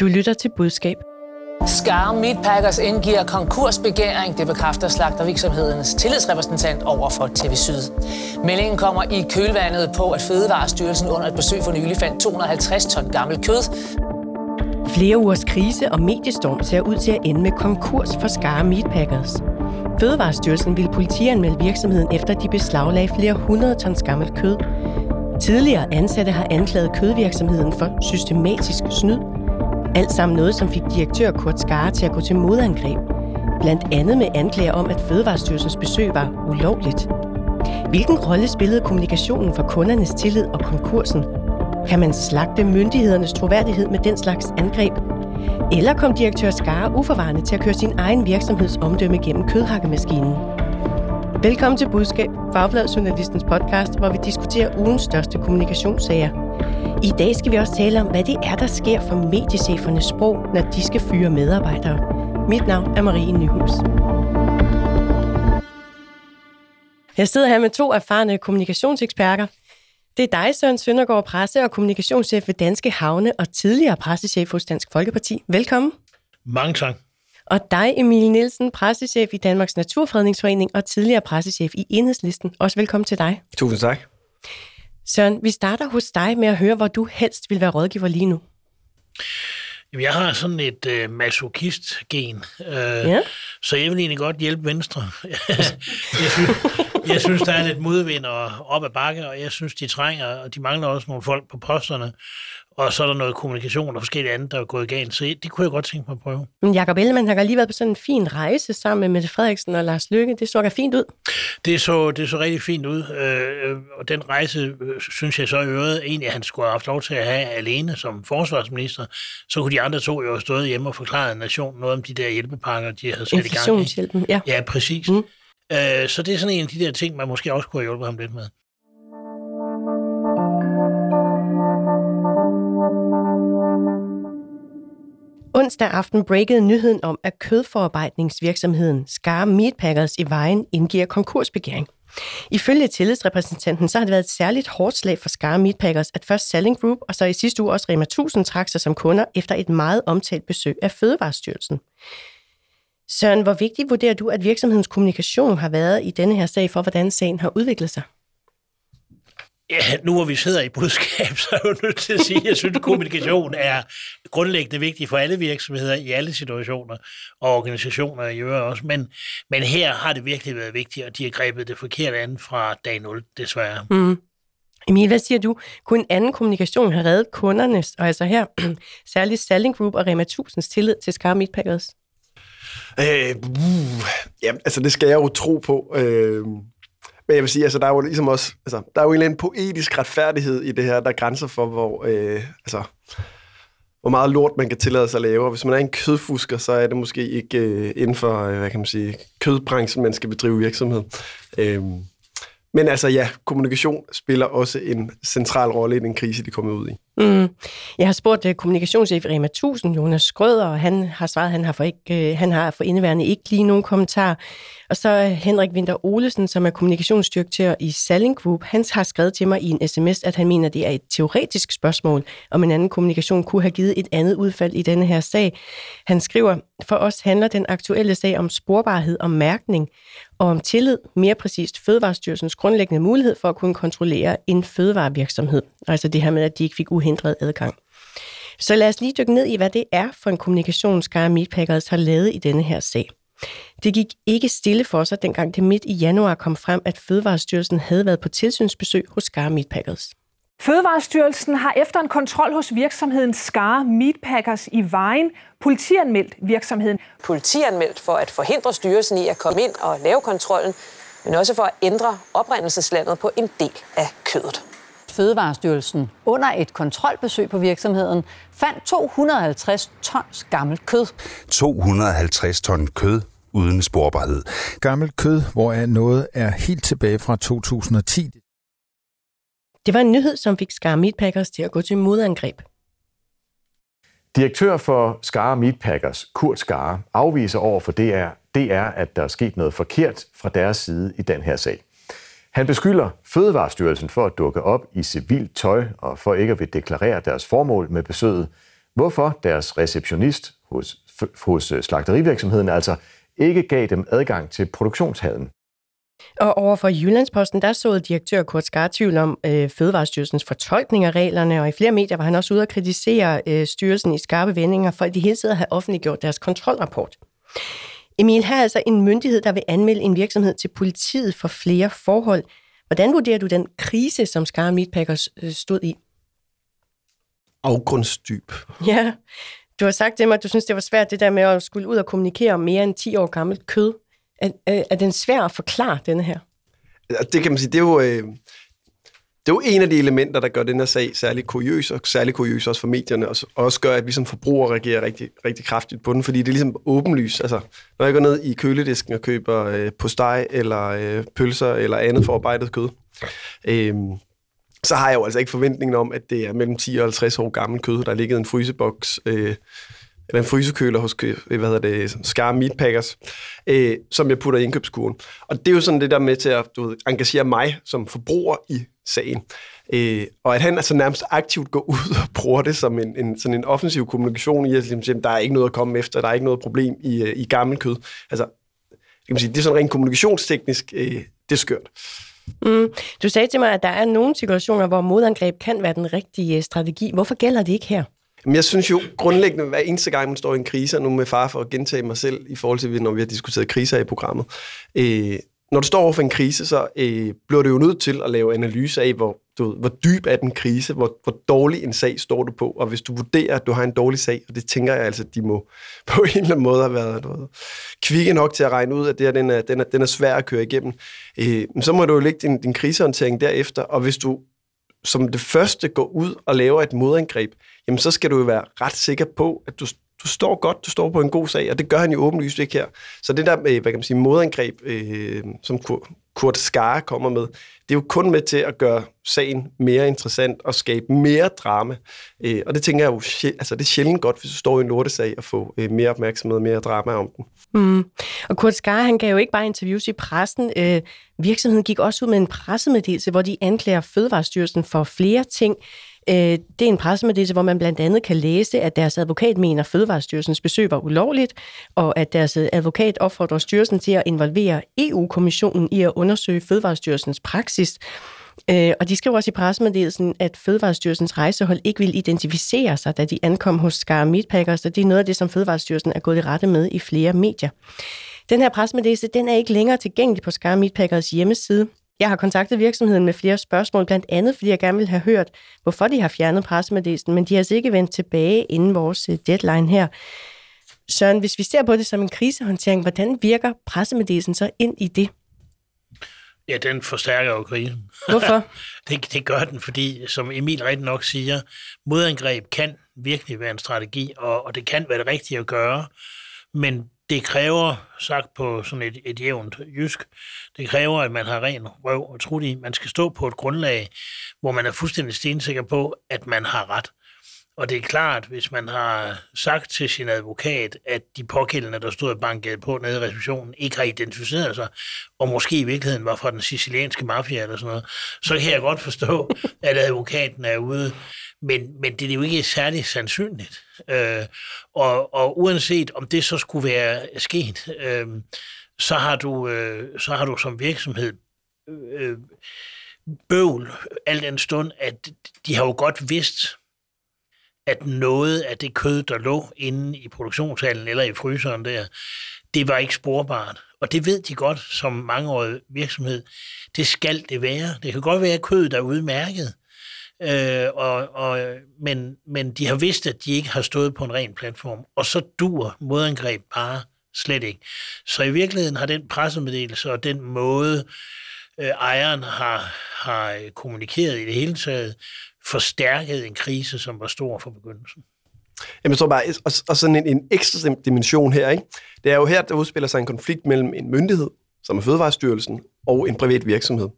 Du lytter til budskab. Skar Meatpackers indgiver konkursbegæring, det bekræfter slagtervirksomhedens tillidsrepræsentant over for TV Syd. Meldingen kommer i kølvandet på, at Fødevarestyrelsen under et besøg for nylig fandt 250 ton gammel kød. Flere ugers krise og mediestorm ser ud til at ende med konkurs for Skar Meatpackers. Fødevarestyrelsen ville politianmelde virksomheden efter de beslaglagde flere hundrede tons gammelt kød. Tidligere ansatte har anklaget kødvirksomheden for systematisk snyd alt sammen noget, som fik direktør Kurt Skare til at gå til modangreb. Blandt andet med anklager om, at Fødevarestyrelsens besøg var ulovligt. Hvilken rolle spillede kommunikationen for kundernes tillid og konkursen? Kan man slagte myndighedernes troværdighed med den slags angreb? Eller kom direktør Skare uforvarende til at køre sin egen virksomheds omdømme gennem kødhakkemaskinen? Velkommen til Budskab, Fagbladet Journalistens podcast, hvor vi diskuterer ugens største kommunikationssager – i dag skal vi også tale om, hvad det er, der sker for mediechefernes sprog, når de skal fyre medarbejdere. Mit navn er Marie Nyhus. Jeg sidder her med to erfarne kommunikationseksperter. Det er dig, Søren Søndergaard, presse- og kommunikationschef ved Danske Havne og tidligere pressechef hos Dansk Folkeparti. Velkommen. Mange tak. Og dig, Emil Nielsen, pressechef i Danmarks Naturfredningsforening og tidligere pressechef i Enhedslisten. Også velkommen til dig. Tusind tak. Søren, vi starter hos dig med at høre, hvor du helst vil være rådgiver lige nu. Jamen, jeg har sådan et øh, masochist-gen, øh, ja. så jeg vil egentlig godt hjælpe Venstre. jeg, synes, jeg synes, der er lidt modvind og op ad bakke, og jeg synes, de trænger, og de mangler også nogle folk på posterne og så er der noget kommunikation og forskellige andre, der er gået galt. Så det kunne jeg godt tænke mig at prøve. Men Jacob Ellemann har lige været på sådan en fin rejse sammen med Mette Frederiksen og Lars Løkke. Det så da fint ud. Det så, det så rigtig fint ud, øh, og den rejse, øh, synes jeg så i øvrigt, egentlig, han skulle have haft lov til at have alene som forsvarsminister. Så kunne de andre to jo have stået hjemme og forklaret nationen noget om de der hjælpepakker, de havde sat i gang. ja. Ja, præcis. Mm. Øh, så det er sådan en af de der ting, man måske også kunne have hjulpet ham lidt med. Onsdag aften breakede nyheden om, at kødforarbejdningsvirksomheden Skar Meatpackers i Vejen indgiver konkursbegæring. Ifølge tillidsrepræsentanten, så har det været et særligt hårdt slag for Skar Meatpackers, at først Selling Group og så i sidste uge også Rema 1000 trak sig som kunder efter et meget omtalt besøg af Fødevarestyrelsen. Søren, hvor vigtigt vurderer du, at virksomhedens kommunikation har været i denne her sag for, hvordan sagen har udviklet sig? Ja, nu hvor vi sidder i budskab, så er jeg jo nødt til at sige, at jeg synes, at kommunikation er grundlæggende vigtig for alle virksomheder i alle situationer, og organisationer i øvrigt også. Men, men her har det virkelig været vigtigt, og de har grebet det forkerte an fra dag 0, desværre. Mm. Emil, hvad siger du? Kunne en anden kommunikation have reddet kundernes, og altså her særligt Selling Group og Rema 1000's tillid til Scar Meatpackers? Øh, uh, ja, altså det skal jeg jo tro på. Øh, men jeg vil sige, altså, der er jo ligesom også, altså, der er jo en eller anden poetisk retfærdighed i det her, der grænser for, hvor, øh, altså, hvor meget lort man kan tillade sig at lave. Og hvis man er en kødfusker, så er det måske ikke øh, inden for, øh, hvad kan man sige, kødbranchen, man skal bedrive virksomhed. Øh, men altså ja, kommunikation spiller også en central rolle i den krise, de kommer ud i. Mm. Jeg har spurgt uh, kommunikationschef Rema 1000, Jonas Skrøder, og han har svaret, at han har for, ikke, uh, han har for indeværende ikke lige nogen kommentar. Og så uh, Henrik Winter Olesen, som er kommunikationsdirektør i Selling Group, han har skrevet til mig i en sms, at han mener, at det er et teoretisk spørgsmål, om en anden kommunikation kunne have givet et andet udfald i denne her sag. Han skriver, for os handler den aktuelle sag om sporbarhed og mærkning, og om tillid, mere præcist Fødevarestyrelsens grundlæggende mulighed for at kunne kontrollere en fødevarevirksomhed. Altså det her med, at de ikke fik uhindret adgang. Så lad os lige dykke ned i, hvad det er for en kommunikation, Sky Meatpackers har lavet i denne her sag. Det gik ikke stille for sig, dengang det midt i januar kom frem, at Fødevarestyrelsen havde været på tilsynsbesøg hos Sky Meatpackers. Fødevarestyrelsen har efter en kontrol hos virksomheden Skar Meatpackers i Vejen politianmeldt virksomheden. Politianmeldt for at forhindre styrelsen i at komme ind og lave kontrollen, men også for at ændre oprindelseslandet på en del af kødet. Fødevarestyrelsen under et kontrolbesøg på virksomheden fandt 250 tons gammelt kød. 250 ton kød uden sporbarhed. Gammelt kød, hvor noget er helt tilbage fra 2010. Det var en nyhed, som fik Skar Meatpackers til at gå til modangreb. Direktør for Skare Meatpackers, Kurt Skare, afviser over for DR, DR, at der er sket noget forkert fra deres side i den her sag. Han beskylder Fødevarestyrelsen for at dukke op i civilt tøj og for ikke at vil deklarere deres formål med besøget, hvorfor deres receptionist hos, hos øh, slagterivirksomheden altså ikke gav dem adgang til produktionshallen. Og overfor Jyllandsposten, der så direktør Kurt Skar tvivl om øh, Fødevarestyrelsens fortolkning af reglerne, og i flere medier var han også ude at kritisere øh, styrelsen i skarpe vendinger for, at de hele tiden havde offentliggjort deres kontrolrapport. Emil, her er altså en myndighed, der vil anmelde en virksomhed til politiet for flere forhold. Hvordan vurderer du den krise, som Skar Meatpackers øh, stod i? Afgrundsdyb. Ja, du har sagt til mig, at du synes, det var svært det der med at skulle ud og kommunikere om mere end 10 år gammelt kød. Er, er, er den svær at forklare, denne her? Det kan man sige, det er jo... Øh, det er jo en af de elementer, der gør den her sag særlig kuriøs, og særlig kuriøs også for medierne, og også gør, at vi som forbrugere reagerer rigtig, rigtig kraftigt på den, fordi det er ligesom åbenlys. Altså, når jeg går ned i køledisken og køber øh, postej eller øh, pølser eller andet forarbejdet kød, øh, så har jeg jo altså ikke forventningen om, at det er mellem 10 og 50 år gammel kød, der ligger i en fryseboks, øh, eller en frysekøler hos øh, hvad hedder det, Scar Meatpackers, øh, som jeg putter i indkøbskurven. Og det er jo sådan det der med til at du ved, engagere mig som forbruger i sagen. Øh, og at han altså nærmest aktivt går ud og bruger det som en, en, sådan en offensiv kommunikation i, at ligesom sige, der er ikke noget at komme efter, der er ikke noget problem i, øh, i gammel kød. Altså, kan man sige, det er sådan rent kommunikationsteknisk, øh, det er skørt. Mm. Du sagde til mig, at der er nogle situationer, hvor modangreb kan være den rigtige øh, strategi. Hvorfor gælder det ikke her? Jeg synes jo grundlæggende, hver eneste gang, man står i en krise, og nu med far for at gentage mig selv i forhold til, når vi har diskuteret kriser i programmet, øh, når du står over for en krise, så øh, bliver du jo nødt til at lave analyse af, hvor, du ved, hvor dyb er den krise, hvor, hvor dårlig en sag står du på, og hvis du vurderer, at du har en dårlig sag, og det tænker jeg altså, at de må på en eller anden måde have været du ved, kvikke nok til at regne ud, at det her, den, er, den, er, den er svær at køre igennem, øh, så må du jo lægge din, din krisehåndtering derefter, og hvis du som det første går ud og laver et modangreb, jamen så skal du jo være ret sikker på, at du, du står godt, du står på en god sag, og det gør han jo åbenlyst ikke her. Så det der med, hvad kan man sige, modangreb, øh, som Kurt Skare kommer med, det er jo kun med til at gøre sagen mere interessant og skabe mere drama. Øh, og det tænker jeg jo, altså det er sjældent godt, hvis du står i en lortesag og får øh, mere opmærksomhed og mere drama om den. Mm. Og Kurt Skar, han gav jo ikke bare interviews i pressen. Øh, virksomheden gik også ud med en pressemeddelelse, hvor de anklager Fødevarestyrelsen for flere ting. Øh, det er en pressemeddelelse, hvor man blandt andet kan læse, at deres advokat mener, at Fødevarestyrelsens besøg var ulovligt, og at deres advokat opfordrer styrelsen til at involvere EU-kommissionen i at undersøge Fødevarestyrelsens praksis. Øh, og de skriver også i pressemeddelelsen, at Fødevarestyrelsens rejsehold ikke vil identificere sig, da de ankom hos Scar Meatpackers, og det er noget af det, som Fødevarestyrelsen er gået i rette med i flere medier. Den her pressemeddelelse, den er ikke længere tilgængelig på Scar Meatpackers hjemmeside. Jeg har kontaktet virksomheden med flere spørgsmål, blandt andet fordi jeg gerne vil have hørt, hvorfor de har fjernet pressemeddelelsen, men de har altså ikke vendt tilbage inden vores øh, deadline her. Søren, hvis vi ser på det som en krisehåndtering, hvordan virker pressemeddelelsen så ind i det? Ja, den forstærker jo krisen. Hvorfor? det, det gør den, fordi, som Emil rigtig nok siger, modangreb kan virkelig være en strategi, og, og det kan være det rigtige at gøre, men det kræver, sagt på sådan et, et jævnt jysk, det kræver, at man har ren røv og trut i. Man skal stå på et grundlag, hvor man er fuldstændig stensikker på, at man har ret. Og det er klart, hvis man har sagt til sin advokat, at de pågældende, der stod og bankede på nede i receptionen, ikke har identificeret sig, og måske i virkeligheden var fra den sicilianske mafia eller sådan noget, så kan jeg godt forstå, at advokaten er ude. Men, men det er jo ikke særlig sandsynligt. Øh, og, og uanset om det så skulle være sket, øh, så, har du, øh, så har du som virksomhed øh, bøvl al den stund, at de har jo godt vidst, at noget af det kød, der lå inde i produktionshallen eller i fryseren der, det var ikke sporbart. Og det ved de godt som mangeårig virksomhed. Det skal det være. Det kan godt være, at kødet er udmærket, øh, og, og, men, men de har vidst, at de ikke har stået på en ren platform. Og så dur modangreb bare slet ikke. Så i virkeligheden har den pressemeddelelse og den måde, øh, ejeren har, har øh, kommunikeret i det hele taget, forstærket en krise, som var stor fra begyndelsen. Jamen, jeg tror bare, og, og sådan en, en ekstra dimension her, ikke? det er jo her, der udspiller sig en konflikt mellem en myndighed, som er Fødevarestyrelsen, og en privat virksomhed.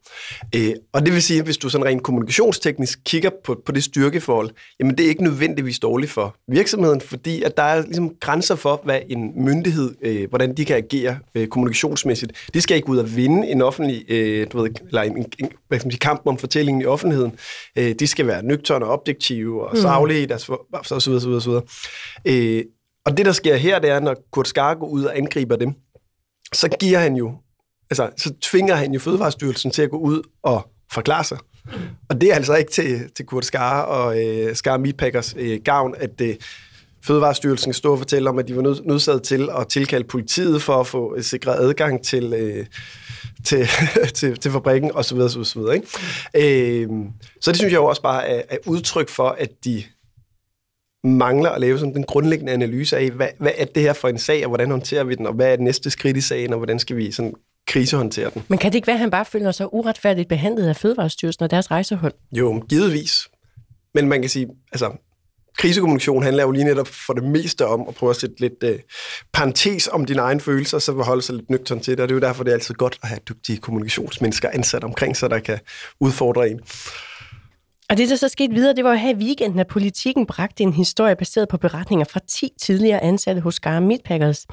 Øh, og det vil sige, at hvis du sådan rent kommunikationsteknisk kigger på, på det styrkeforhold, jamen det er ikke nødvendigvis dårligt for virksomheden, fordi at der er ligesom grænser for, hvad en myndighed, øh, hvordan de kan agere øh, kommunikationsmæssigt. De skal ikke ud og vinde en offentlig, øh, du ved, eller en, en hvad skal man sige, kamp om fortællingen i offentligheden. Øh, de skal være nøgterne og objektive og savlige, mm. deres, og så videre, så videre, så videre. Øh, og det, der sker her, det er, når Kurt Skar går ud og angriber dem, så giver han jo, altså, så tvinger han jo Fødevarestyrelsen til at gå ud og forklare sig. Og det er altså ikke til, til Kurt Skare og øh, Skar Meatpackers øh, gavn, at øh, Fødevarestyrelsen stod og fortælle om, at de var nødsaget til at tilkalde politiet for at få øh, sikret adgang til, øh, til, til, til fabrikken osv. osv., osv. Ikke? Øh, så det synes jeg jo også bare er, er udtryk for, at de mangler at lave sådan den grundlæggende analyse af, hvad, hvad er det her for en sag, og hvordan håndterer vi den, og hvad er det næste skridt i sagen, og hvordan skal vi sådan krisehåndtere den. Men kan det ikke være, at han bare føler sig uretfærdigt behandlet af Fødevarestyrelsen og deres rejsehold? Jo, givetvis. Men man kan sige, altså, krisekommunikation handler jo lige netop for det meste om at prøve at sætte lidt uh, parentes om dine egne følelser, så holde sig lidt nøgtern til det, og det er jo derfor, det er altid godt at have dygtige kommunikationsmennesker ansat omkring sig, der kan udfordre en. Og det, der så skete videre, det var jo her i weekenden, at politikken bragte en historie baseret på beretninger fra 10 tidligere ansatte hos Gara Meatpackers.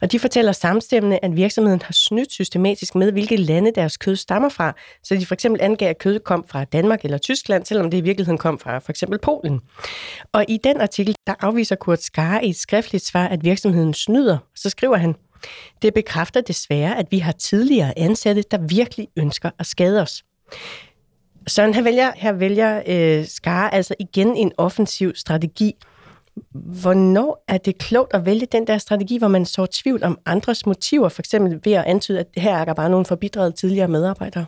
Og de fortæller samstemmende, at virksomheden har snydt systematisk med, hvilke lande deres kød stammer fra. Så de for eksempel angav, at kødet kom fra Danmark eller Tyskland, selvom det i virkeligheden kom fra for eksempel Polen. Og i den artikel, der afviser Kurt Skare i et skriftligt svar, at virksomheden snyder. Så skriver han, det bekræfter desværre, at vi har tidligere ansatte, der virkelig ønsker at skade os. Søren, her vælger, her vælger øh, Skare altså igen en offensiv strategi. Hvornår er det klogt at vælge den der strategi, hvor man så tvivl om andres motiver, for eksempel ved at antyde, at her er der bare nogle forbidrede tidligere medarbejdere?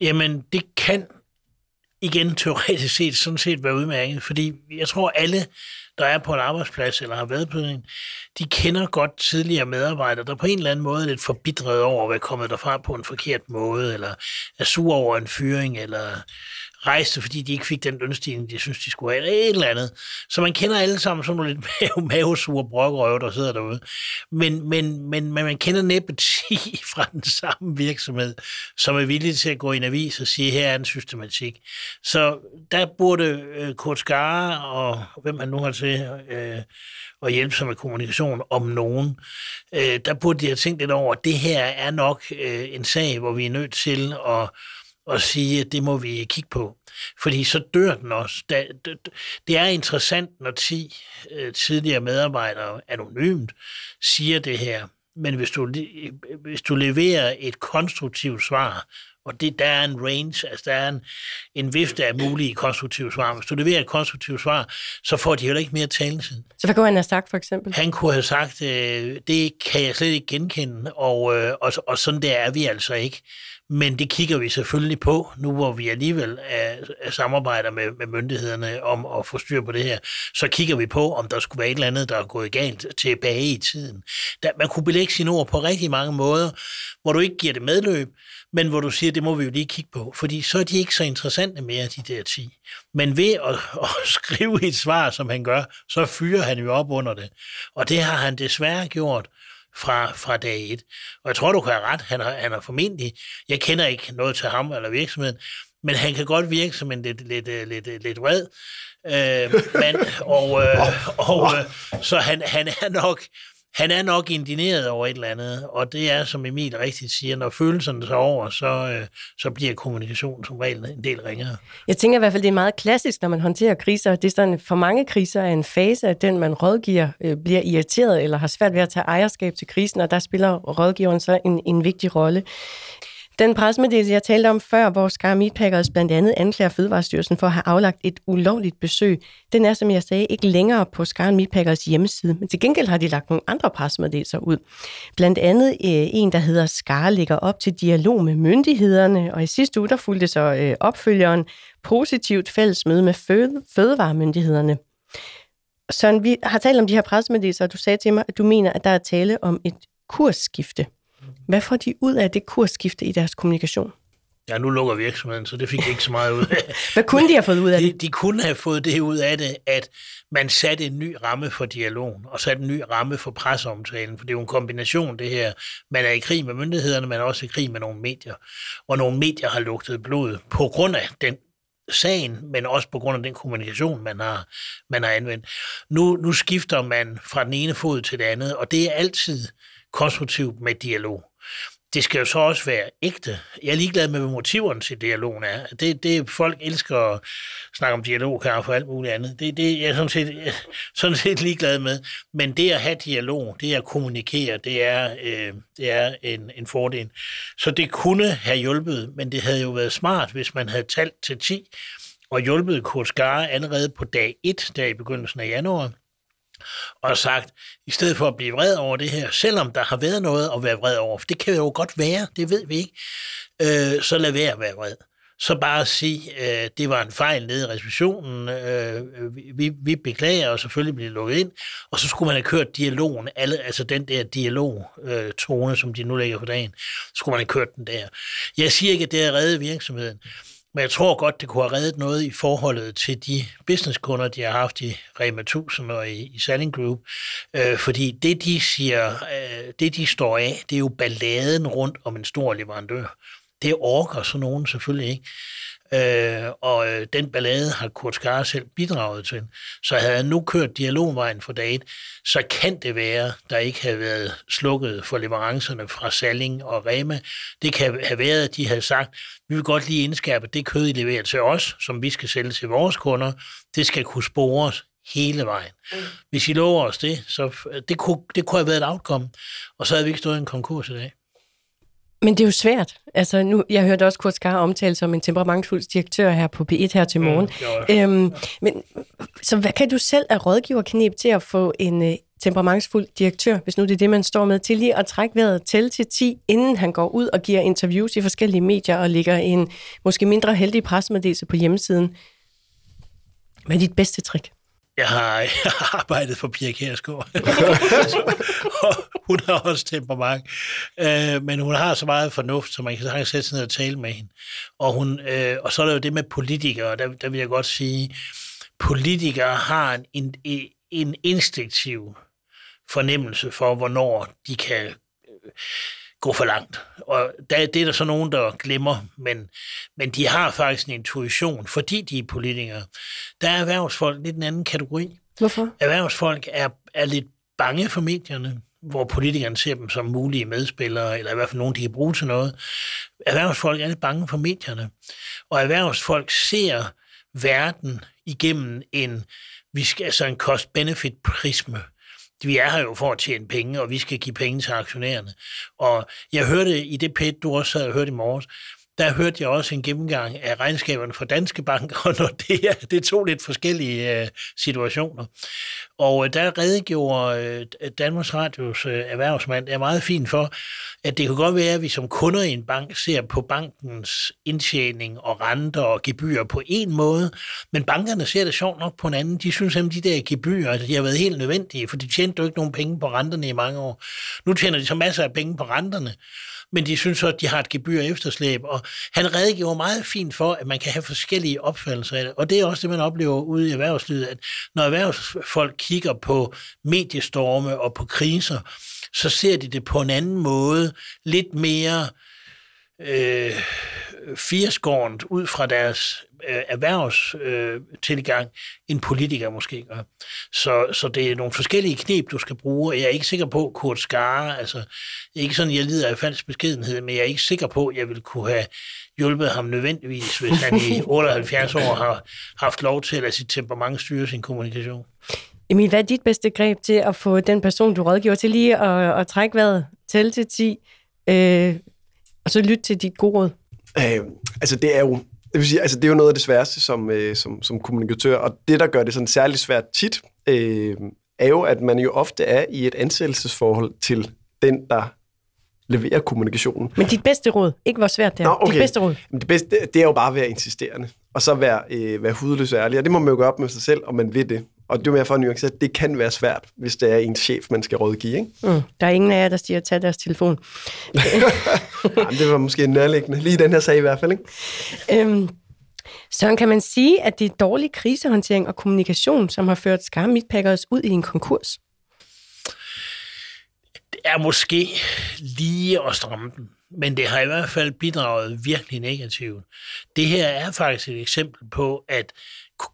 Jamen, det kan igen teoretisk set sådan set være udmærket, fordi jeg tror alle, der er på en arbejdsplads eller har været på en, de kender godt tidligere medarbejdere, der på en eller anden måde er lidt forbitret over at være kommet derfra på en forkert måde, eller er sur over en fyring, eller rejste, fordi de ikke fik den lønstigning, de synes, de skulle have, eller et eller andet. Så man kender alle sammen sådan nogle lidt mave, mavesure brokrøve, der sidder derude. Men, men, men, men man kender næppe 10 fra den samme virksomhed, som er villige til at gå i en avis og sige, her er en systematik. Så der burde øh, Kurt Skare og hvem han nu har til øh, at hjælpe sig med kommunikation om nogen, øh, der burde de have tænkt lidt over, at det her er nok øh, en sag, hvor vi er nødt til at og sige, at det må vi kigge på. Fordi så dør den også. Det er interessant, når 10 øh, tidligere medarbejdere anonymt siger det her. Men hvis du, hvis du leverer et konstruktivt svar, og det, der er en range, altså der er en, en vifte af mulige konstruktive svar. Hvis du leverer et konstruktivt svar, så får de heller ikke mere taletid. Så hvad kunne han have sagt for eksempel? Han kunne have sagt, øh, det kan jeg slet ikke genkende, og, øh, og, og sådan der er vi altså ikke. Men det kigger vi selvfølgelig på, nu hvor vi alligevel er, er samarbejder med, med myndighederne om at få styr på det her. Så kigger vi på, om der skulle være et eller andet, der er gået galt tilbage i tiden. Der, man kunne belægge sine ord på rigtig mange måder, hvor du ikke giver det medløb, men hvor du siger, det må vi jo lige kigge på, fordi så er de ikke så interessante mere, de der 10. Men ved at, at skrive et svar, som han gør, så fyrer han jo op under det. Og det har han desværre gjort fra, fra dag et. Og jeg tror, du kan have ret. Han har, han har formentlig, jeg kender ikke noget til ham eller virksomheden, men han kan godt virke som en lidt, lidt, lidt, lidt vred øh, mand, og, øh, og øh, så han, han er nok han er nok indineret over et eller andet, og det er, som Emil rigtigt siger, når følelserne tager over, så, øh, så bliver kommunikation som regel en del ringere. Jeg tænker i hvert fald, det er meget klassisk, når man håndterer kriser. Det er sådan, for mange kriser er en fase, at den, man rådgiver, øh, bliver irriteret eller har svært ved at tage ejerskab til krisen, og der spiller rådgiveren så en, en vigtig rolle. Den pressemeddelelse, jeg talte om før, hvor Scar Meatpackers blandt andet anklager Fødevarestyrelsen for at have aflagt et ulovligt besøg, den er, som jeg sagde, ikke længere på Scar Meatpackers hjemmeside, men til gengæld har de lagt nogle andre pressemeddelelser ud. Blandt andet øh, en, der hedder Scar ligger op til dialog med myndighederne, og i sidste uge, der fulgte så øh, opfølgeren positivt fællesmøde med føde, fødevaremyndighederne. Søren, vi har talt om de her pressemeddelelser, og du sagde til mig, at du mener, at der er tale om et kursskifte. Hvad får de ud af det kursskifte i deres kommunikation? Ja, nu lukker virksomheden, så det fik jeg ikke så meget ud af. Hvad kunne de have fået ud af det? De, de kunne have fået det ud af det, at man satte en ny ramme for dialogen, og satte en ny ramme for presseomtalen, for det er jo en kombination, det her. Man er i krig med myndighederne, man er også i krig med nogle medier, og nogle medier har lugtet blod på grund af den sagen, men også på grund af den kommunikation, man har, man har anvendt. Nu, nu skifter man fra den ene fod til det andet, og det er altid konstruktivt med dialog det skal jo så også være ægte. Jeg er ligeglad med, hvad motiverne til dialogen er. Det, det folk elsker at snakke om dialog, kan for alt muligt andet. Det, det jeg er sådan set, jeg sådan set ligeglad med. Men det at have dialog, det at kommunikere, det er, øh, det er en, en fordel. Så det kunne have hjulpet, men det havde jo været smart, hvis man havde talt til 10 og hjulpet Kurt Skare allerede på dag 1, der i begyndelsen af januar, og sagt, i stedet for at blive vred over det her, selvom der har været noget at være vred over, for det kan jo godt være, det ved vi ikke, øh, så lad være at være vred. Så bare sige, øh, det var en fejl nede i receptionen, øh, vi, vi beklager, og selvfølgelig bliver lukket ind, og så skulle man have kørt dialogen, alle, altså den der dialog-tone, øh, som de nu lægger på dagen, så skulle man have kørt den der. Jeg siger ikke, at det er reddet virksomheden, men jeg tror godt, det kunne have reddet noget i forholdet til de businesskunder, de har haft i Rema 1000 og i, i Selling Group. Øh, fordi det, de siger, øh, det de står af, det er jo balladen rundt om en stor leverandør. Det orker så nogen selvfølgelig ikke. Øh, og øh, den ballade har Kurt Skar selv bidraget til. Så havde han nu kørt dialogvejen for dag så kan det være, der ikke havde været slukket for leverancerne fra Salling og Rema. Det kan have været, at de havde sagt, vi vil godt lige indskærpe, det kød, I leverer til os, som vi skal sælge til vores kunder, det skal kunne spores hele vejen. Mm. Hvis I lover os det, så det kunne, det kunne have været et outcome, og så havde vi ikke stået i en konkurs i dag. Men det er jo svært. Altså, nu, jeg hørte også Kurt Skar omtale som en temperamentsfuld direktør her på P1 her til morgen. Mm, øhm, men så hvad kan du selv af rådgiverknep til at få en uh, temperamentsfuld direktør, hvis nu det er det, man står med, til lige at trække vejret til til 10, inden han går ud og giver interviews i forskellige medier og lægger en måske mindre heldig pressemeddelelse på hjemmesiden? Hvad er dit bedste trick? Jeg har, jeg har arbejdet for Pia Kjærsgaard, og hun har også temperament, øh, men hun har så meget fornuft, så man kan sagtens sætte sig ned og tale med hende. Og, hun, øh, og så er der jo det med politikere, der, der vil jeg godt sige, politikere har en, en, en instinktiv fornemmelse for, hvornår de kan gå for langt. Og der, det er der så nogen, der glemmer, men, men de har faktisk en intuition, fordi de er politikere. Der er erhvervsfolk lidt en anden kategori. Hvorfor? Erhvervsfolk er, er lidt bange for medierne, hvor politikerne ser dem som mulige medspillere, eller i hvert fald nogen, de kan bruge til noget. Erhvervsfolk er lidt bange for medierne, og erhvervsfolk ser verden igennem en, vi skal, altså en cost-benefit-prisme vi er her jo for at tjene penge, og vi skal give penge til aktionærerne. Og jeg hørte i det pæt, du også havde hørt i morges, der hørte jeg også en gennemgang af regnskaberne for Danske Bank, og når det, er, det er to lidt forskellige øh, situationer. Og øh, der redegjorde øh, Danmarks Radios erhvervsmand er meget fint for, at det kan godt være, at vi som kunder i en bank ser på bankens indtjening og renter og gebyrer på en måde, men bankerne ser det sjovt nok på en anden. De synes, at de der gebyrer altså, de har været helt nødvendige, for de tjente jo ikke nogen penge på renterne i mange år. Nu tjener de så masser af penge på renterne, men de synes så, at de har et gebyr efterslæb, og han redegjorde meget fint for, at man kan have forskellige opfattelser af det, og det er også det, man oplever ude i erhvervslivet, at når erhvervsfolk kigger på mediestorme og på kriser, så ser de det på en anden måde, lidt mere øh, firskårent ud fra deres øh, erhvervstilgang, øh, end politikere måske gør. Så, så det er nogle forskellige knep, du skal bruge, jeg er ikke sikker på, Kurt Skare, altså, ikke sådan, jeg lider af falsk beskedenhed, men jeg er ikke sikker på, at jeg vil kunne have hjulpet ham nødvendigvis, hvis han i 78 år har haft lov til at lade sit temperament styre sin kommunikation. Emil, hvad er dit bedste greb til at få den person, du rådgiver til lige at, at trække vejret, tælle til 10, øh, og så lytte til dit gode råd? Øh, altså, det er jo det vil sige, altså, det er jo noget af det sværeste som, øh, som, som kommunikatør, og det, der gør det sådan særligt svært tit, øh, er jo, at man jo ofte er i et ansættelsesforhold til den, der leverer kommunikationen. Men dit bedste råd, ikke hvor svært det er. Nå, okay. Dit bedste råd. Men det bedste, det er jo bare at være insisterende, og så være, øh, være hudløs ærlig, og det må man jo gøre op med sig selv, om man vil det. Og det er mere for at nuancere, det kan være svært, hvis det er en chef, man skal rådgive. Ikke? Mm. Der er ingen af jer, der siger, at tage deres telefon. Jamen, det var måske nærliggende. Lige den her sag i hvert fald. Ikke? Øhm, så kan man sige, at det er dårlig krisehåndtering og kommunikation, som har ført Skar Meatpackers ud i en konkurs? Det er måske lige at stramme den, men det har i hvert fald bidraget virkelig negativt. Det her er faktisk et eksempel på, at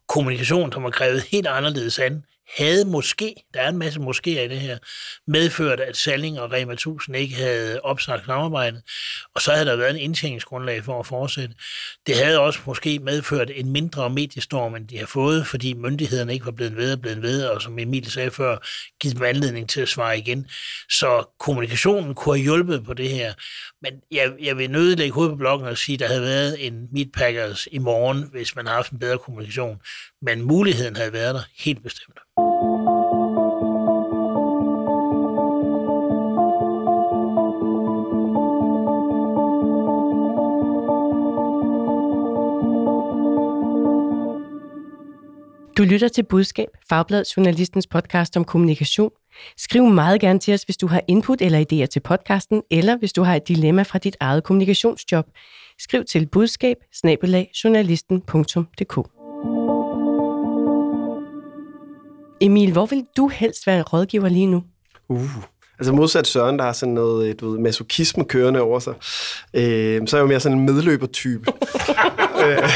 kommunikation, som har krævet helt anderledes an, havde måske, der er en masse måske i det her, medført, at Salling og Rema 1000 ikke havde opsagt samarbejdet, og så havde der været en indtjeningsgrundlag for at fortsætte. Det havde også måske medført en mindre mediestorm, end de har fået, fordi myndighederne ikke var blevet ved og blevet ved, og som Emil sagde før, givet dem anledning til at svare igen. Så kommunikationen kunne have hjulpet på det her. Men jeg, jeg vil nødt lægge hovedet på blokken og sige, at der havde været en Meatpackers i morgen, hvis man havde haft en bedre kommunikation. Men muligheden havde været der helt bestemt. Du lytter til Budskab, Fagbladet Journalistens podcast om kommunikation. Skriv meget gerne til os, hvis du har input eller idéer til podcasten, eller hvis du har et dilemma fra dit eget kommunikationsjob. Skriv til budskab Emil, hvor vil du helst være rådgiver lige nu? Uh, altså modsat Søren, der har sådan noget du ved, masochisme kørende over sig, øh, så er jeg jo mere sådan en medløbertype. øh,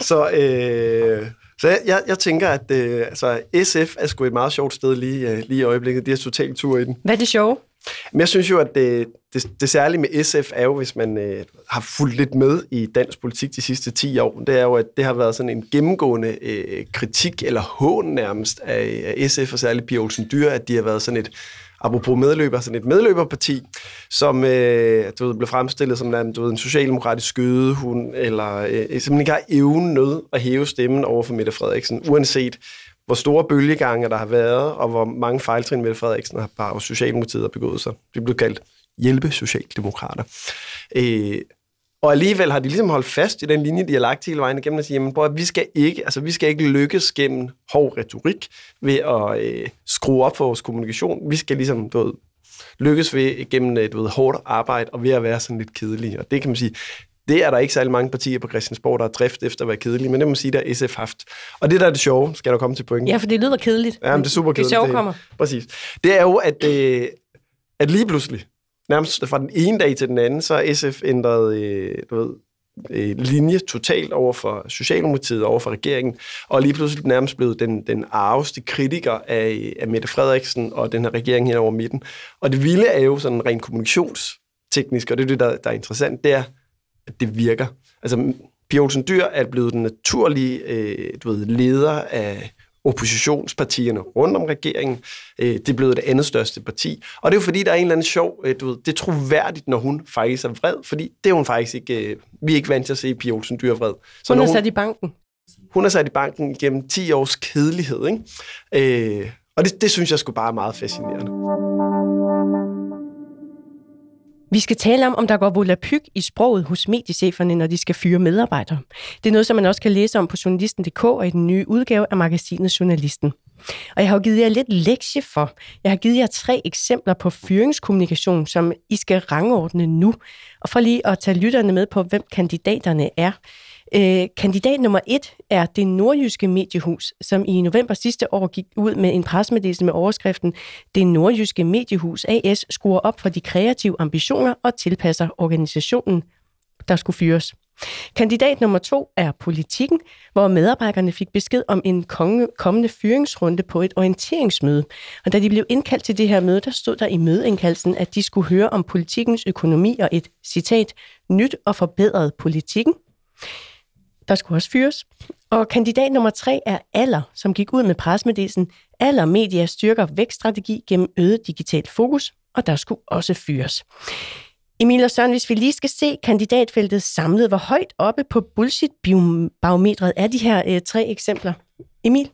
så øh, så jeg, jeg, jeg tænker, at øh, altså, SF er sgu et meget sjovt sted lige, øh, lige i øjeblikket. De har totalt tur i den. Hvad er det sjove? Men jeg synes jo, at det, det, det særlige med SF er jo, hvis man øh, har fulgt lidt med i dansk politik de sidste 10 år, det er jo, at det har været sådan en gennemgående øh, kritik, eller hån nærmest, af, af SF, og særligt Pia Olsen Dyr, at de har været sådan et apropos medløber, sådan et medløberparti, som øh, du ved, blev fremstillet som en, du ved, en socialdemokratisk skødehund, eller øh, øh simpelthen ikke har evnen nød at hæve stemmen over for Mette Frederiksen, uanset hvor store bølgegange der har været, og hvor mange fejltrin Mette Frederiksen har bare Socialdemokratiet har begået sig. Det blev kaldt hjælpe socialdemokrater. Øh, og alligevel har de ligesom holdt fast i den linje, de har lagt hele vejen igennem, og sige, jamen, at vi skal ikke, altså, vi skal ikke lykkes gennem hård retorik ved at øh, skrue op for vores kommunikation. Vi skal ligesom du ved, lykkes ved gennem du ved, hårdt arbejde og ved at være sådan lidt kedelige. Og det kan man sige, det er der ikke særlig mange partier på Christiansborg, der har drift efter at være kedelige, men det må man sige, der er SF haft. Og det, der er det sjove, skal der komme til pointen. Ja, for det lyder kedeligt. Ja, men det er super kedeligt. Det sjove kommer. Præcis. Det er jo, at, øh, at lige pludselig, nærmest fra den ene dag til den anden, så har SF ændret øh, du ved, øh, linje totalt over for Socialdemokratiet, over for regeringen, og lige pludselig nærmest blevet den, den arveste kritiker af, af Mette Frederiksen og den her regering her over midten. Og det vilde er jo sådan rent kommunikationsteknisk, og det er det, der, der er interessant, det er, at det virker. Altså, Pia Olsen Dyr er blevet den naturlige øh, du ved, leder af oppositionspartierne rundt om regeringen. Øh, det er blevet det andet største parti. Og det er jo fordi, der er en eller anden sjov, øh, du ved, det er troværdigt, når hun faktisk er vred, fordi det er hun faktisk ikke, øh, vi er ikke vant til at se Pia Olsen Dyr vred. Så hun er hun, sat i banken. Hun er sat i banken gennem 10 års kedelighed, ikke? Øh, og det, det synes jeg skulle bare er meget fascinerende. Vi skal tale om, om der går volapyk i sproget hos mediecheferne, når de skal fyre medarbejdere. Det er noget, som man også kan læse om på journalisten.dk og i den nye udgave af magasinet Journalisten. Og jeg har jo givet jer lidt lektie for. Jeg har givet jer tre eksempler på fyringskommunikation, som I skal rangordne nu. Og for lige at tage lytterne med på, hvem kandidaterne er, Øh, kandidat nummer et er det nordjyske mediehus, som i november sidste år gik ud med en presmeddelelse med overskriften Det nordjyske mediehus AS skruer op for de kreative ambitioner og tilpasser organisationen, der skulle fyres. Kandidat nummer to er politikken, hvor medarbejderne fik besked om en kommende fyringsrunde på et orienteringsmøde. Og da de blev indkaldt til det her møde, der stod der i mødeindkaldelsen, at de skulle høre om politikens økonomi og et citat nyt og forbedret politikken der skulle også fyres. Og kandidat nummer tre er Aller, som gik ud med presmeddelelsen Aller Media styrker vækststrategi gennem øget digitalt fokus, og der skulle også fyres. Emil og Søren, hvis vi lige skal se kandidatfeltet samlet, hvor højt oppe på bullshit-barometret er de her øh, tre eksempler? Emil?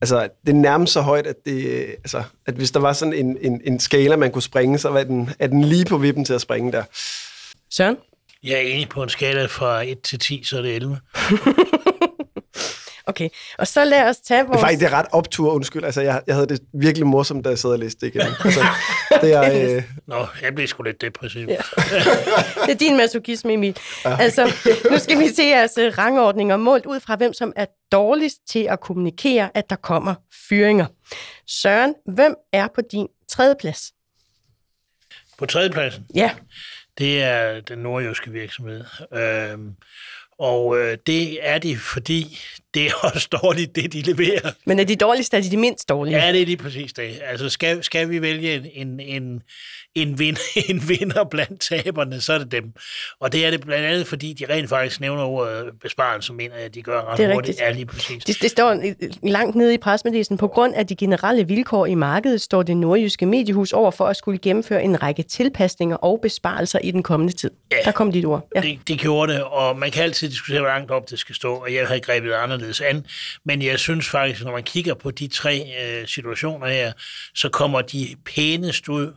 Altså, det er nærmest så højt, at, det, altså, at hvis der var sådan en, en, en skala, man kunne springe, så var den, er den lige på vippen til at springe der. Søren? Jeg er enig på en skala fra 1 til 10, så er det 11. Okay, og så lad os tage vores... Det er faktisk det er ret optur, undskyld. Altså, jeg, jeg havde det virkelig morsomt, da jeg sad og læste det igen. Altså, det er, øh... Nå, jeg blev sgu lidt depressiv. Ja. det er din masochisme, Emil. Ja. Altså, nu skal vi se jeres øh, rangordninger målt ud fra, hvem som er dårligst til at kommunikere, at der kommer fyringer. Søren, hvem er på din tredje plads? På tredjepladsen? Ja. Det er den nordjyske virksomhed. Øh, og øh, det er de, fordi det er også dårligt, det de leverer. Men er de dårligste, er de de mindst dårlige? Ja, det er lige præcis det. Altså, skal, skal vi vælge en, en, en, vinder, en vinder blandt taberne, så er det dem. Og det er det blandt andet, fordi de rent faktisk nævner ordet besparelse, mener jeg, de gør ret det er hurtigt. Rigtigt. Ja, lige præcis. Det, det står langt nede i presmeddelelsen. På grund af de generelle vilkår i markedet, står det nordjyske mediehus over for at skulle gennemføre en række tilpasninger og besparelser i den kommende tid. Ja, Der kom dit ord. Ja. Det, det gjorde det, og man kan altid diskutere, hvor langt op det skal stå, og jeg har grebet anderledes an. Men jeg synes faktisk, når man kigger på de tre øh, situationer her, så kommer de pænest ud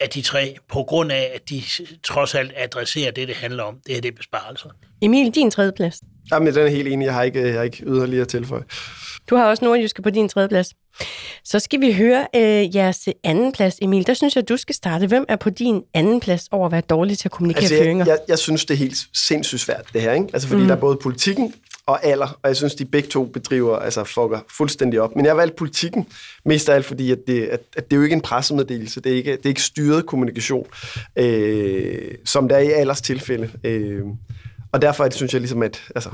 af de tre, på grund af, at de trods alt adresserer det, det handler om. Det er det besparelser. Emil, din tredje plads. Jamen, den er helt enig. Jeg har ikke, jeg har ikke yderligere tilføje. Du har også Nordjyske på din tredje plads. Så skal vi høre øh, jeres anden plads, Emil. Der synes jeg, du skal starte. Hvem er på din anden plads over at være dårlig til at kommunikere altså, føringer? Jeg, jeg, jeg synes, det er helt sindssygt svært, det her. Ikke? Altså, fordi mm. der er både politikken og alder, og jeg synes, de begge to bedriver, altså fucker fuldstændig op. Men jeg har valgt politikken, mest af alt fordi, at det, at, at det er jo ikke en pressemeddelelse, det er ikke, det er ikke styret kommunikation, øh, som der er i alders tilfælde. Øh, og derfor synes jeg ligesom, at altså,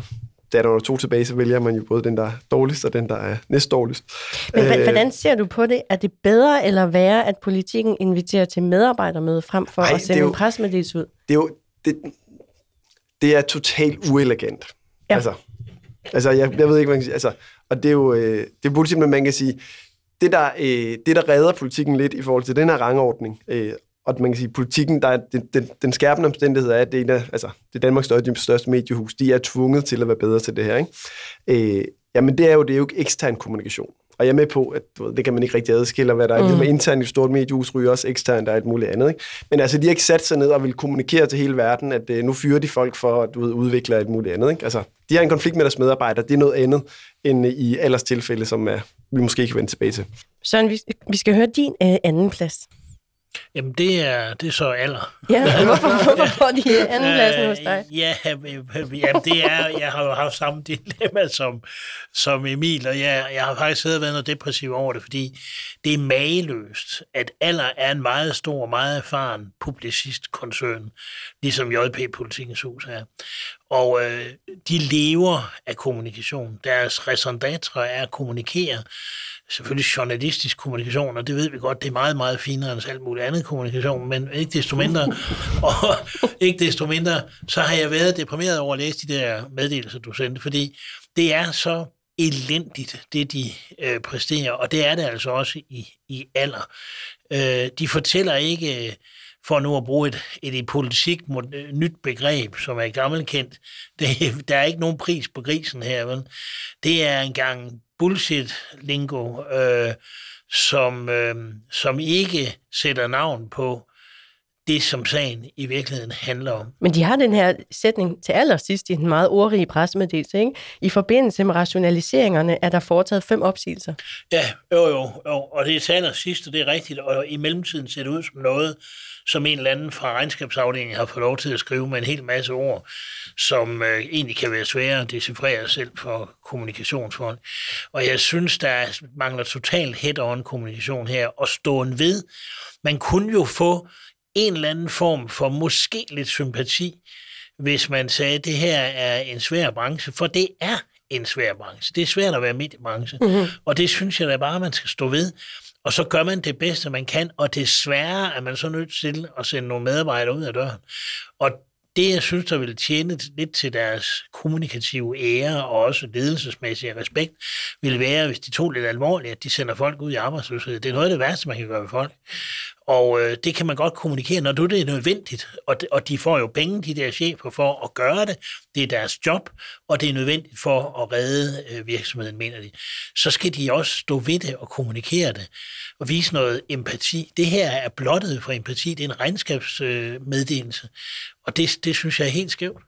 da der er to tilbage, så vælger man jo både den, der er dårligst, og den, der er næst dårligst. Men øh, hvordan ser du på det? Er det bedre eller værre, at politikken inviterer til medarbejdermøde frem for ej, at sende jo, en pressemeddelelse ud? Det er jo det, det er totalt uelegant. Ja. Altså, altså jeg, jeg ved ikke, hvad man kan sige. Altså, og det er jo øh, det er politik, men man kan sige, det der, øh, det der redder politikken lidt i forhold til den her rangordning, øh, og man kan sige, politikken, der er, den, den, den skærpende omstændighed er, at det er, altså, det er Danmarks største, største mediehus, de er tvunget til at være bedre til det her. Ikke? Øh, jamen det er jo, det er jo ikke ekstern kommunikation. Og jeg er med på, at du ved, det kan man ikke rigtig adskille, hvad der er. Mm. Ligesom internt i et stort mediehus ryger også eksternt, der er et muligt andet. Ikke? Men altså, de har ikke sat sig ned og vil kommunikere til hele verden, at uh, nu fyrer de folk for at du ved, udvikle et muligt andet. Ikke? Altså, de har en konflikt med deres medarbejdere. Det er noget andet end i allers tilfælde, som uh, vi måske ikke kan vende tilbage til. Søren, vi, vi skal høre din uh, anden plads. Jamen, det er, det er så alder. Ja, hvorfor, hvorfor får de anden pladsen hos dig? Ja, jamen, det er, jeg har jo haft samme dilemma som, som Emil, og jeg, jeg har faktisk siddet og været noget depressiv over det, fordi det er mageløst, at alder er en meget stor, meget erfaren publicistkoncern, ligesom JP Politikens Hus er. Og øh, de lever af kommunikation. Deres resondatre er at kommunikere selvfølgelig journalistisk kommunikation, og det ved vi godt, det er meget, meget finere end alt muligt andet kommunikation, men ikke desto mindre, og ikke desto mindre, så har jeg været deprimeret over at læse de der meddelelser, du sendte, fordi det er så elendigt, det de øh, præsterer, og det er det altså også i, i alder. Øh, de fortæller ikke, for nu at bruge et, et i politik mod, et nyt begreb, som er gammelkendt, det, der er ikke nogen pris på grisen her, vel? Det er engang bullshit-lingo, øh, som, øh, som ikke sætter navn på det, som sagen i virkeligheden handler om. Men de har den her sætning til allersidst i den meget ordrige pressemeddelelse. Ikke? I forbindelse med rationaliseringerne er der foretaget fem opsigelser. Ja, jo, jo, jo. og det er til allersidst, og det er rigtigt. Og i mellemtiden ser det ud som noget, som en eller anden fra regnskabsafdelingen har fået lov til at skrive med en hel masse ord, som øh, egentlig kan være svære at decifrere selv for kommunikationsfolk. Og jeg synes, der mangler totalt head-on kommunikation her, og ståen ved. Man kunne jo få en eller anden form for måske lidt sympati, hvis man sagde, at det her er en svær branche, for det er en svær branche. Det er svært at være mediebranche, mm-hmm. og det synes jeg da bare, man skal stå ved. Og så gør man det bedste, man kan, og desværre er man så nødt til at sende nogle medarbejdere ud af døren. Og det, jeg synes, der vil tjene lidt til deres kommunikative ære og også ledelsesmæssige respekt, vil være, hvis de tog lidt alvorligt, at de sender folk ud i arbejdsløshed. Det er noget af det værste, man kan gøre ved folk. Og øh, det kan man godt kommunikere, når du det er nødvendigt. Og de, og de får jo penge, de der chefer, for at gøre det. Det er deres job, og det er nødvendigt for at redde øh, virksomheden, mener de. Så skal de også stå ved det og kommunikere det. Og vise noget empati. Det her er blottet for empati. Det er en regnskabsmeddelelse. Øh, og det, det synes jeg er helt skævt.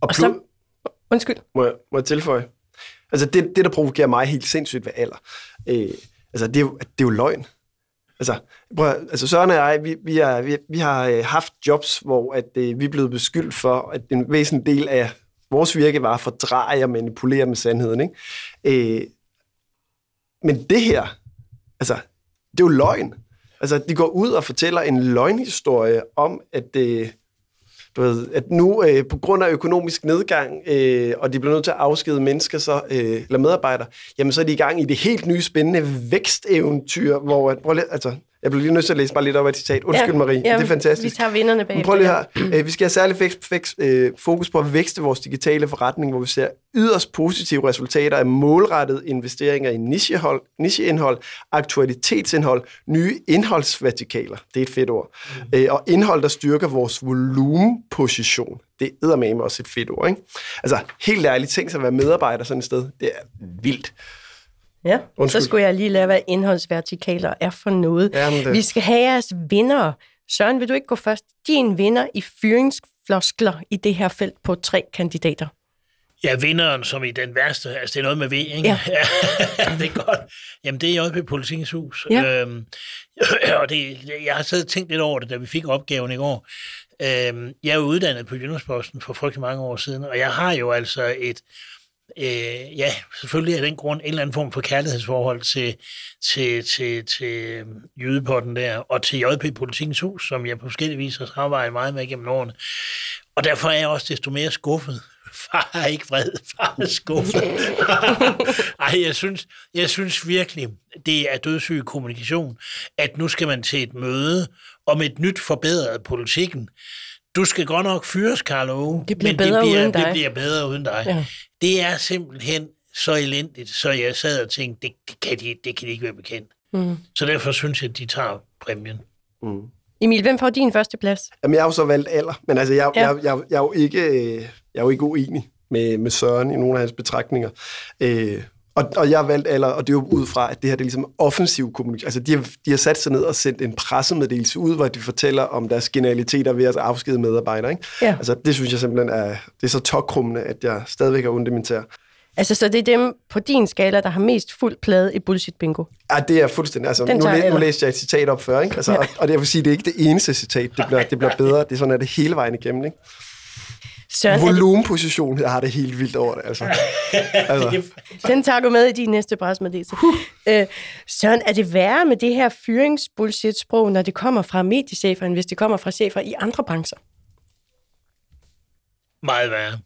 Og, plus, Undskyld. Må jeg, må jeg tilføje? Altså, det, det, der provokerer mig helt sindssygt ved alder, øh, altså, det er, jo, det er jo løgn. Altså, prøv, at- altså Søren og jeg, vi, vi, er, vi, vi har øh, haft jobs, hvor at, øh, vi er blevet beskyldt for, at en væsentlig del af vores virke var at fordreje og manipulere med sandheden. Ikke? Øh, men det her, altså, det er jo løgn. Altså, de går ud og fortæller en løgnhistorie om, at, øh, du ved, at nu øh, på grund af økonomisk nedgang, øh, og de bliver nødt til at afskede mennesker, så, øh, eller medarbejdere, jamen så er de i gang i det helt nye spændende væksteventyr, hvor, at, prøv lige, altså, jeg bliver lige nødt til at læse bare lidt op af et citat. Undskyld, Ja, Marie, ja, det er fantastisk. vi tager vinderne Men bagefter, Prøv lige her. Øh, Vi skal have særlig vækst, vækst, øh, fokus på at vækste vores digitale forretning, hvor vi ser yderst positive resultater af målrettede investeringer i nichehold, nicheindhold, aktualitetsindhold, nye indholdsvertikaler. Det er et fedt ord. Mm. Øh, Og indhold, der styrker vores volumenposition. Det er med også et fedt ord, ikke? Altså, helt ærligt, tænk sig at være medarbejder sådan et sted. Det er vildt. Ja, Undskyld. så skulle jeg lige lære, hvad indholdsvertikaler er for noget. Jamen, det- Vi skal have jeres vinder. Søren, vil du ikke gå først? Din vinder i fyringsfloskler i det her felt på tre kandidater. Ja, vinderen som i den værste, altså det er noget med V, ikke? Ja. det er godt. Jamen, det er JP Politikens Hus. Ja. Øhm, og det, jeg har siddet og tænkt lidt over det, da vi fik opgaven i går. Øhm, jeg er jo uddannet på Jyllandsposten for frygtelig mange år siden, og jeg har jo altså et, øh, ja, selvfølgelig af den grund en eller anden form for kærlighedsforhold til, til, til, til jydepotten der, og til JP Politikens Hus, som jeg på forskellige vis har samarbejdet meget med gennem årene. Og derfor er jeg også desto mere skuffet. Far er ikke vred, far er skuffet. Ej, jeg synes, jeg synes virkelig, det er dødssyg kommunikation, at nu skal man til et møde om et nyt forbedret politikken. Du skal godt nok fyres, Karl Ove, Det bliver men bedre det bliver, uden dig. det bliver bedre uden dig. Ja. Det er simpelthen så elendigt, så jeg sad og tænkte, det, det, kan, de, det kan de ikke være bekendt. Mm. Så derfor synes jeg, at de tager præmien. Mm. Emil, hvem får din første plads? Jamen, jeg har jo så valgt alder, men altså, jeg, Ja. jeg, jeg, jeg, er jo ikke, øh, jeg er jo ikke uenig med, med Søren i nogle af hans betragtninger. Øh, og, og jeg har valgt alder, og det er jo ud fra, at det her det er ligesom offensiv kommunikation. Altså, de har, de har sat sig ned og sendt en pressemeddelelse ud, hvor de fortæller om deres genialiteter ved at afskede medarbejdere. Ikke? Ja. Altså, det synes jeg simpelthen er, det er så tokkrummende, at jeg stadigvæk er ondt i min tær. Altså, så det er dem på din skala, der har mest fuld plade i bullshit bingo. Ja, det er fuldstændig. Altså, Den nu, læ- nu læste jeg et citat op før, ikke? Altså, Ja. og, og det jeg vil sige, det er ikke det eneste citat. Det bliver, det bliver bedre. Det er sådan, at det hele vejen igennem. Ikke? Søren, Volumenposition, jeg har det helt vildt over det. Altså. altså. den tager du med i din næste pressemeddelelse. Øh, Søren, er det værre med det her fyringsbullshit-sprog, når det kommer fra mediechefer, end hvis det kommer fra chefer i andre brancher? Meget værre.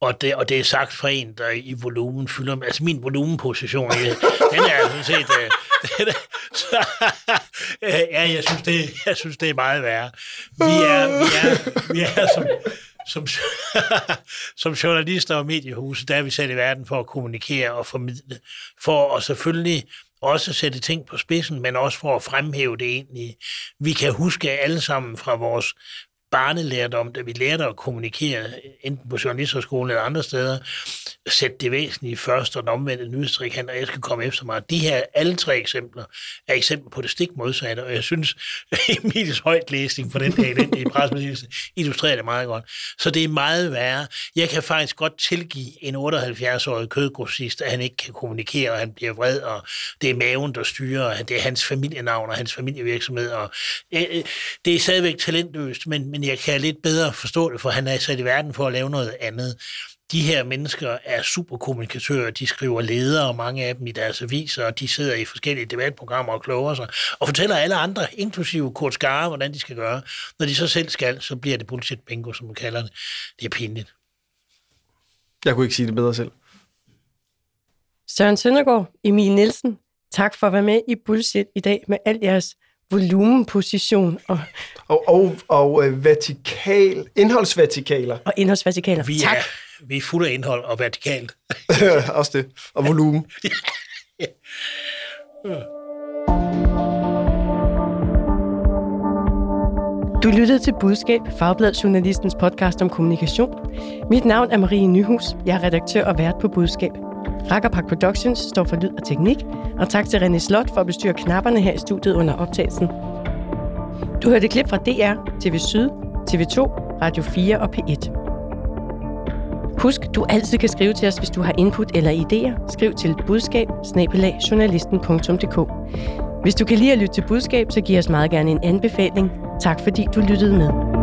Og det, og det er sagt fra en, der i volumen fylder... Altså min volumenposition, den er sådan set... Øh, den er, så, øh, ja, jeg synes, det, jeg synes, det er meget værre. Vi er, vi er, vi er som, som, som journalister og mediehuse, der er vi sat i verden for at kommunikere og formidle. For at selvfølgelig også sætte ting på spidsen, men også for at fremhæve det egentlig. Vi kan huske alle sammen fra vores barnelærdom, da vi lærte at kommunikere, enten på journalisterskolen eller andre steder, sætte det væsentlige først, og den omvendte nyhedstrikant, og jeg skal komme efter mig. De her, alle tre eksempler, er eksempler på det stik modsatte, og jeg synes, Emils højtlæsning for den dag, den i illustrerer det meget godt. Så det er meget værre. Jeg kan faktisk godt tilgive en 78-årig kødgrossist, at han ikke kan kommunikere, og han bliver vred, og det er maven, der styrer, og det er hans familienavn og hans familievirksomhed, og øh, øh det er stadigvæk talentløst, men, men jeg kan lidt bedre forstå det, for han er sat i verden for at lave noget andet. De her mennesker er superkommunikatører, de skriver ledere, mange af dem i deres aviser, og de sidder i forskellige debatprogrammer og kloger sig, og fortæller alle andre, inklusive Kurt Skare, hvordan de skal gøre. Når de så selv skal, så bliver det bullshit bingo, som man kalder det. Det er pinligt. Jeg kunne ikke sige det bedre selv. Søren Søndergaard, Emil Nielsen, tak for at være med i Bullshit i dag med al jeres volumenposition og, Og, og, og øh, vertikal, indholdsvertikaler. og indholdsvertikaler. Vi tak. er, vi er fulde af indhold og vertikalt. Også det. Og volumen. Du lyttede til Budskab, Fagbladet Journalistens podcast om kommunikation. Mit navn er Marie Nyhus. Jeg er redaktør og vært på Budskab. Rakkerpak Productions står for lyd og teknik, og tak til René Slot for at bestyre knapperne her i studiet under optagelsen. Du hørte klip fra DR, TV Syd, TV2, Radio 4 og P1. Husk, du altid kan skrive til os, hvis du har input eller idéer. Skriv til budskab Hvis du kan lide at lytte til budskab, så giv os meget gerne en anbefaling. Tak fordi du lyttede med.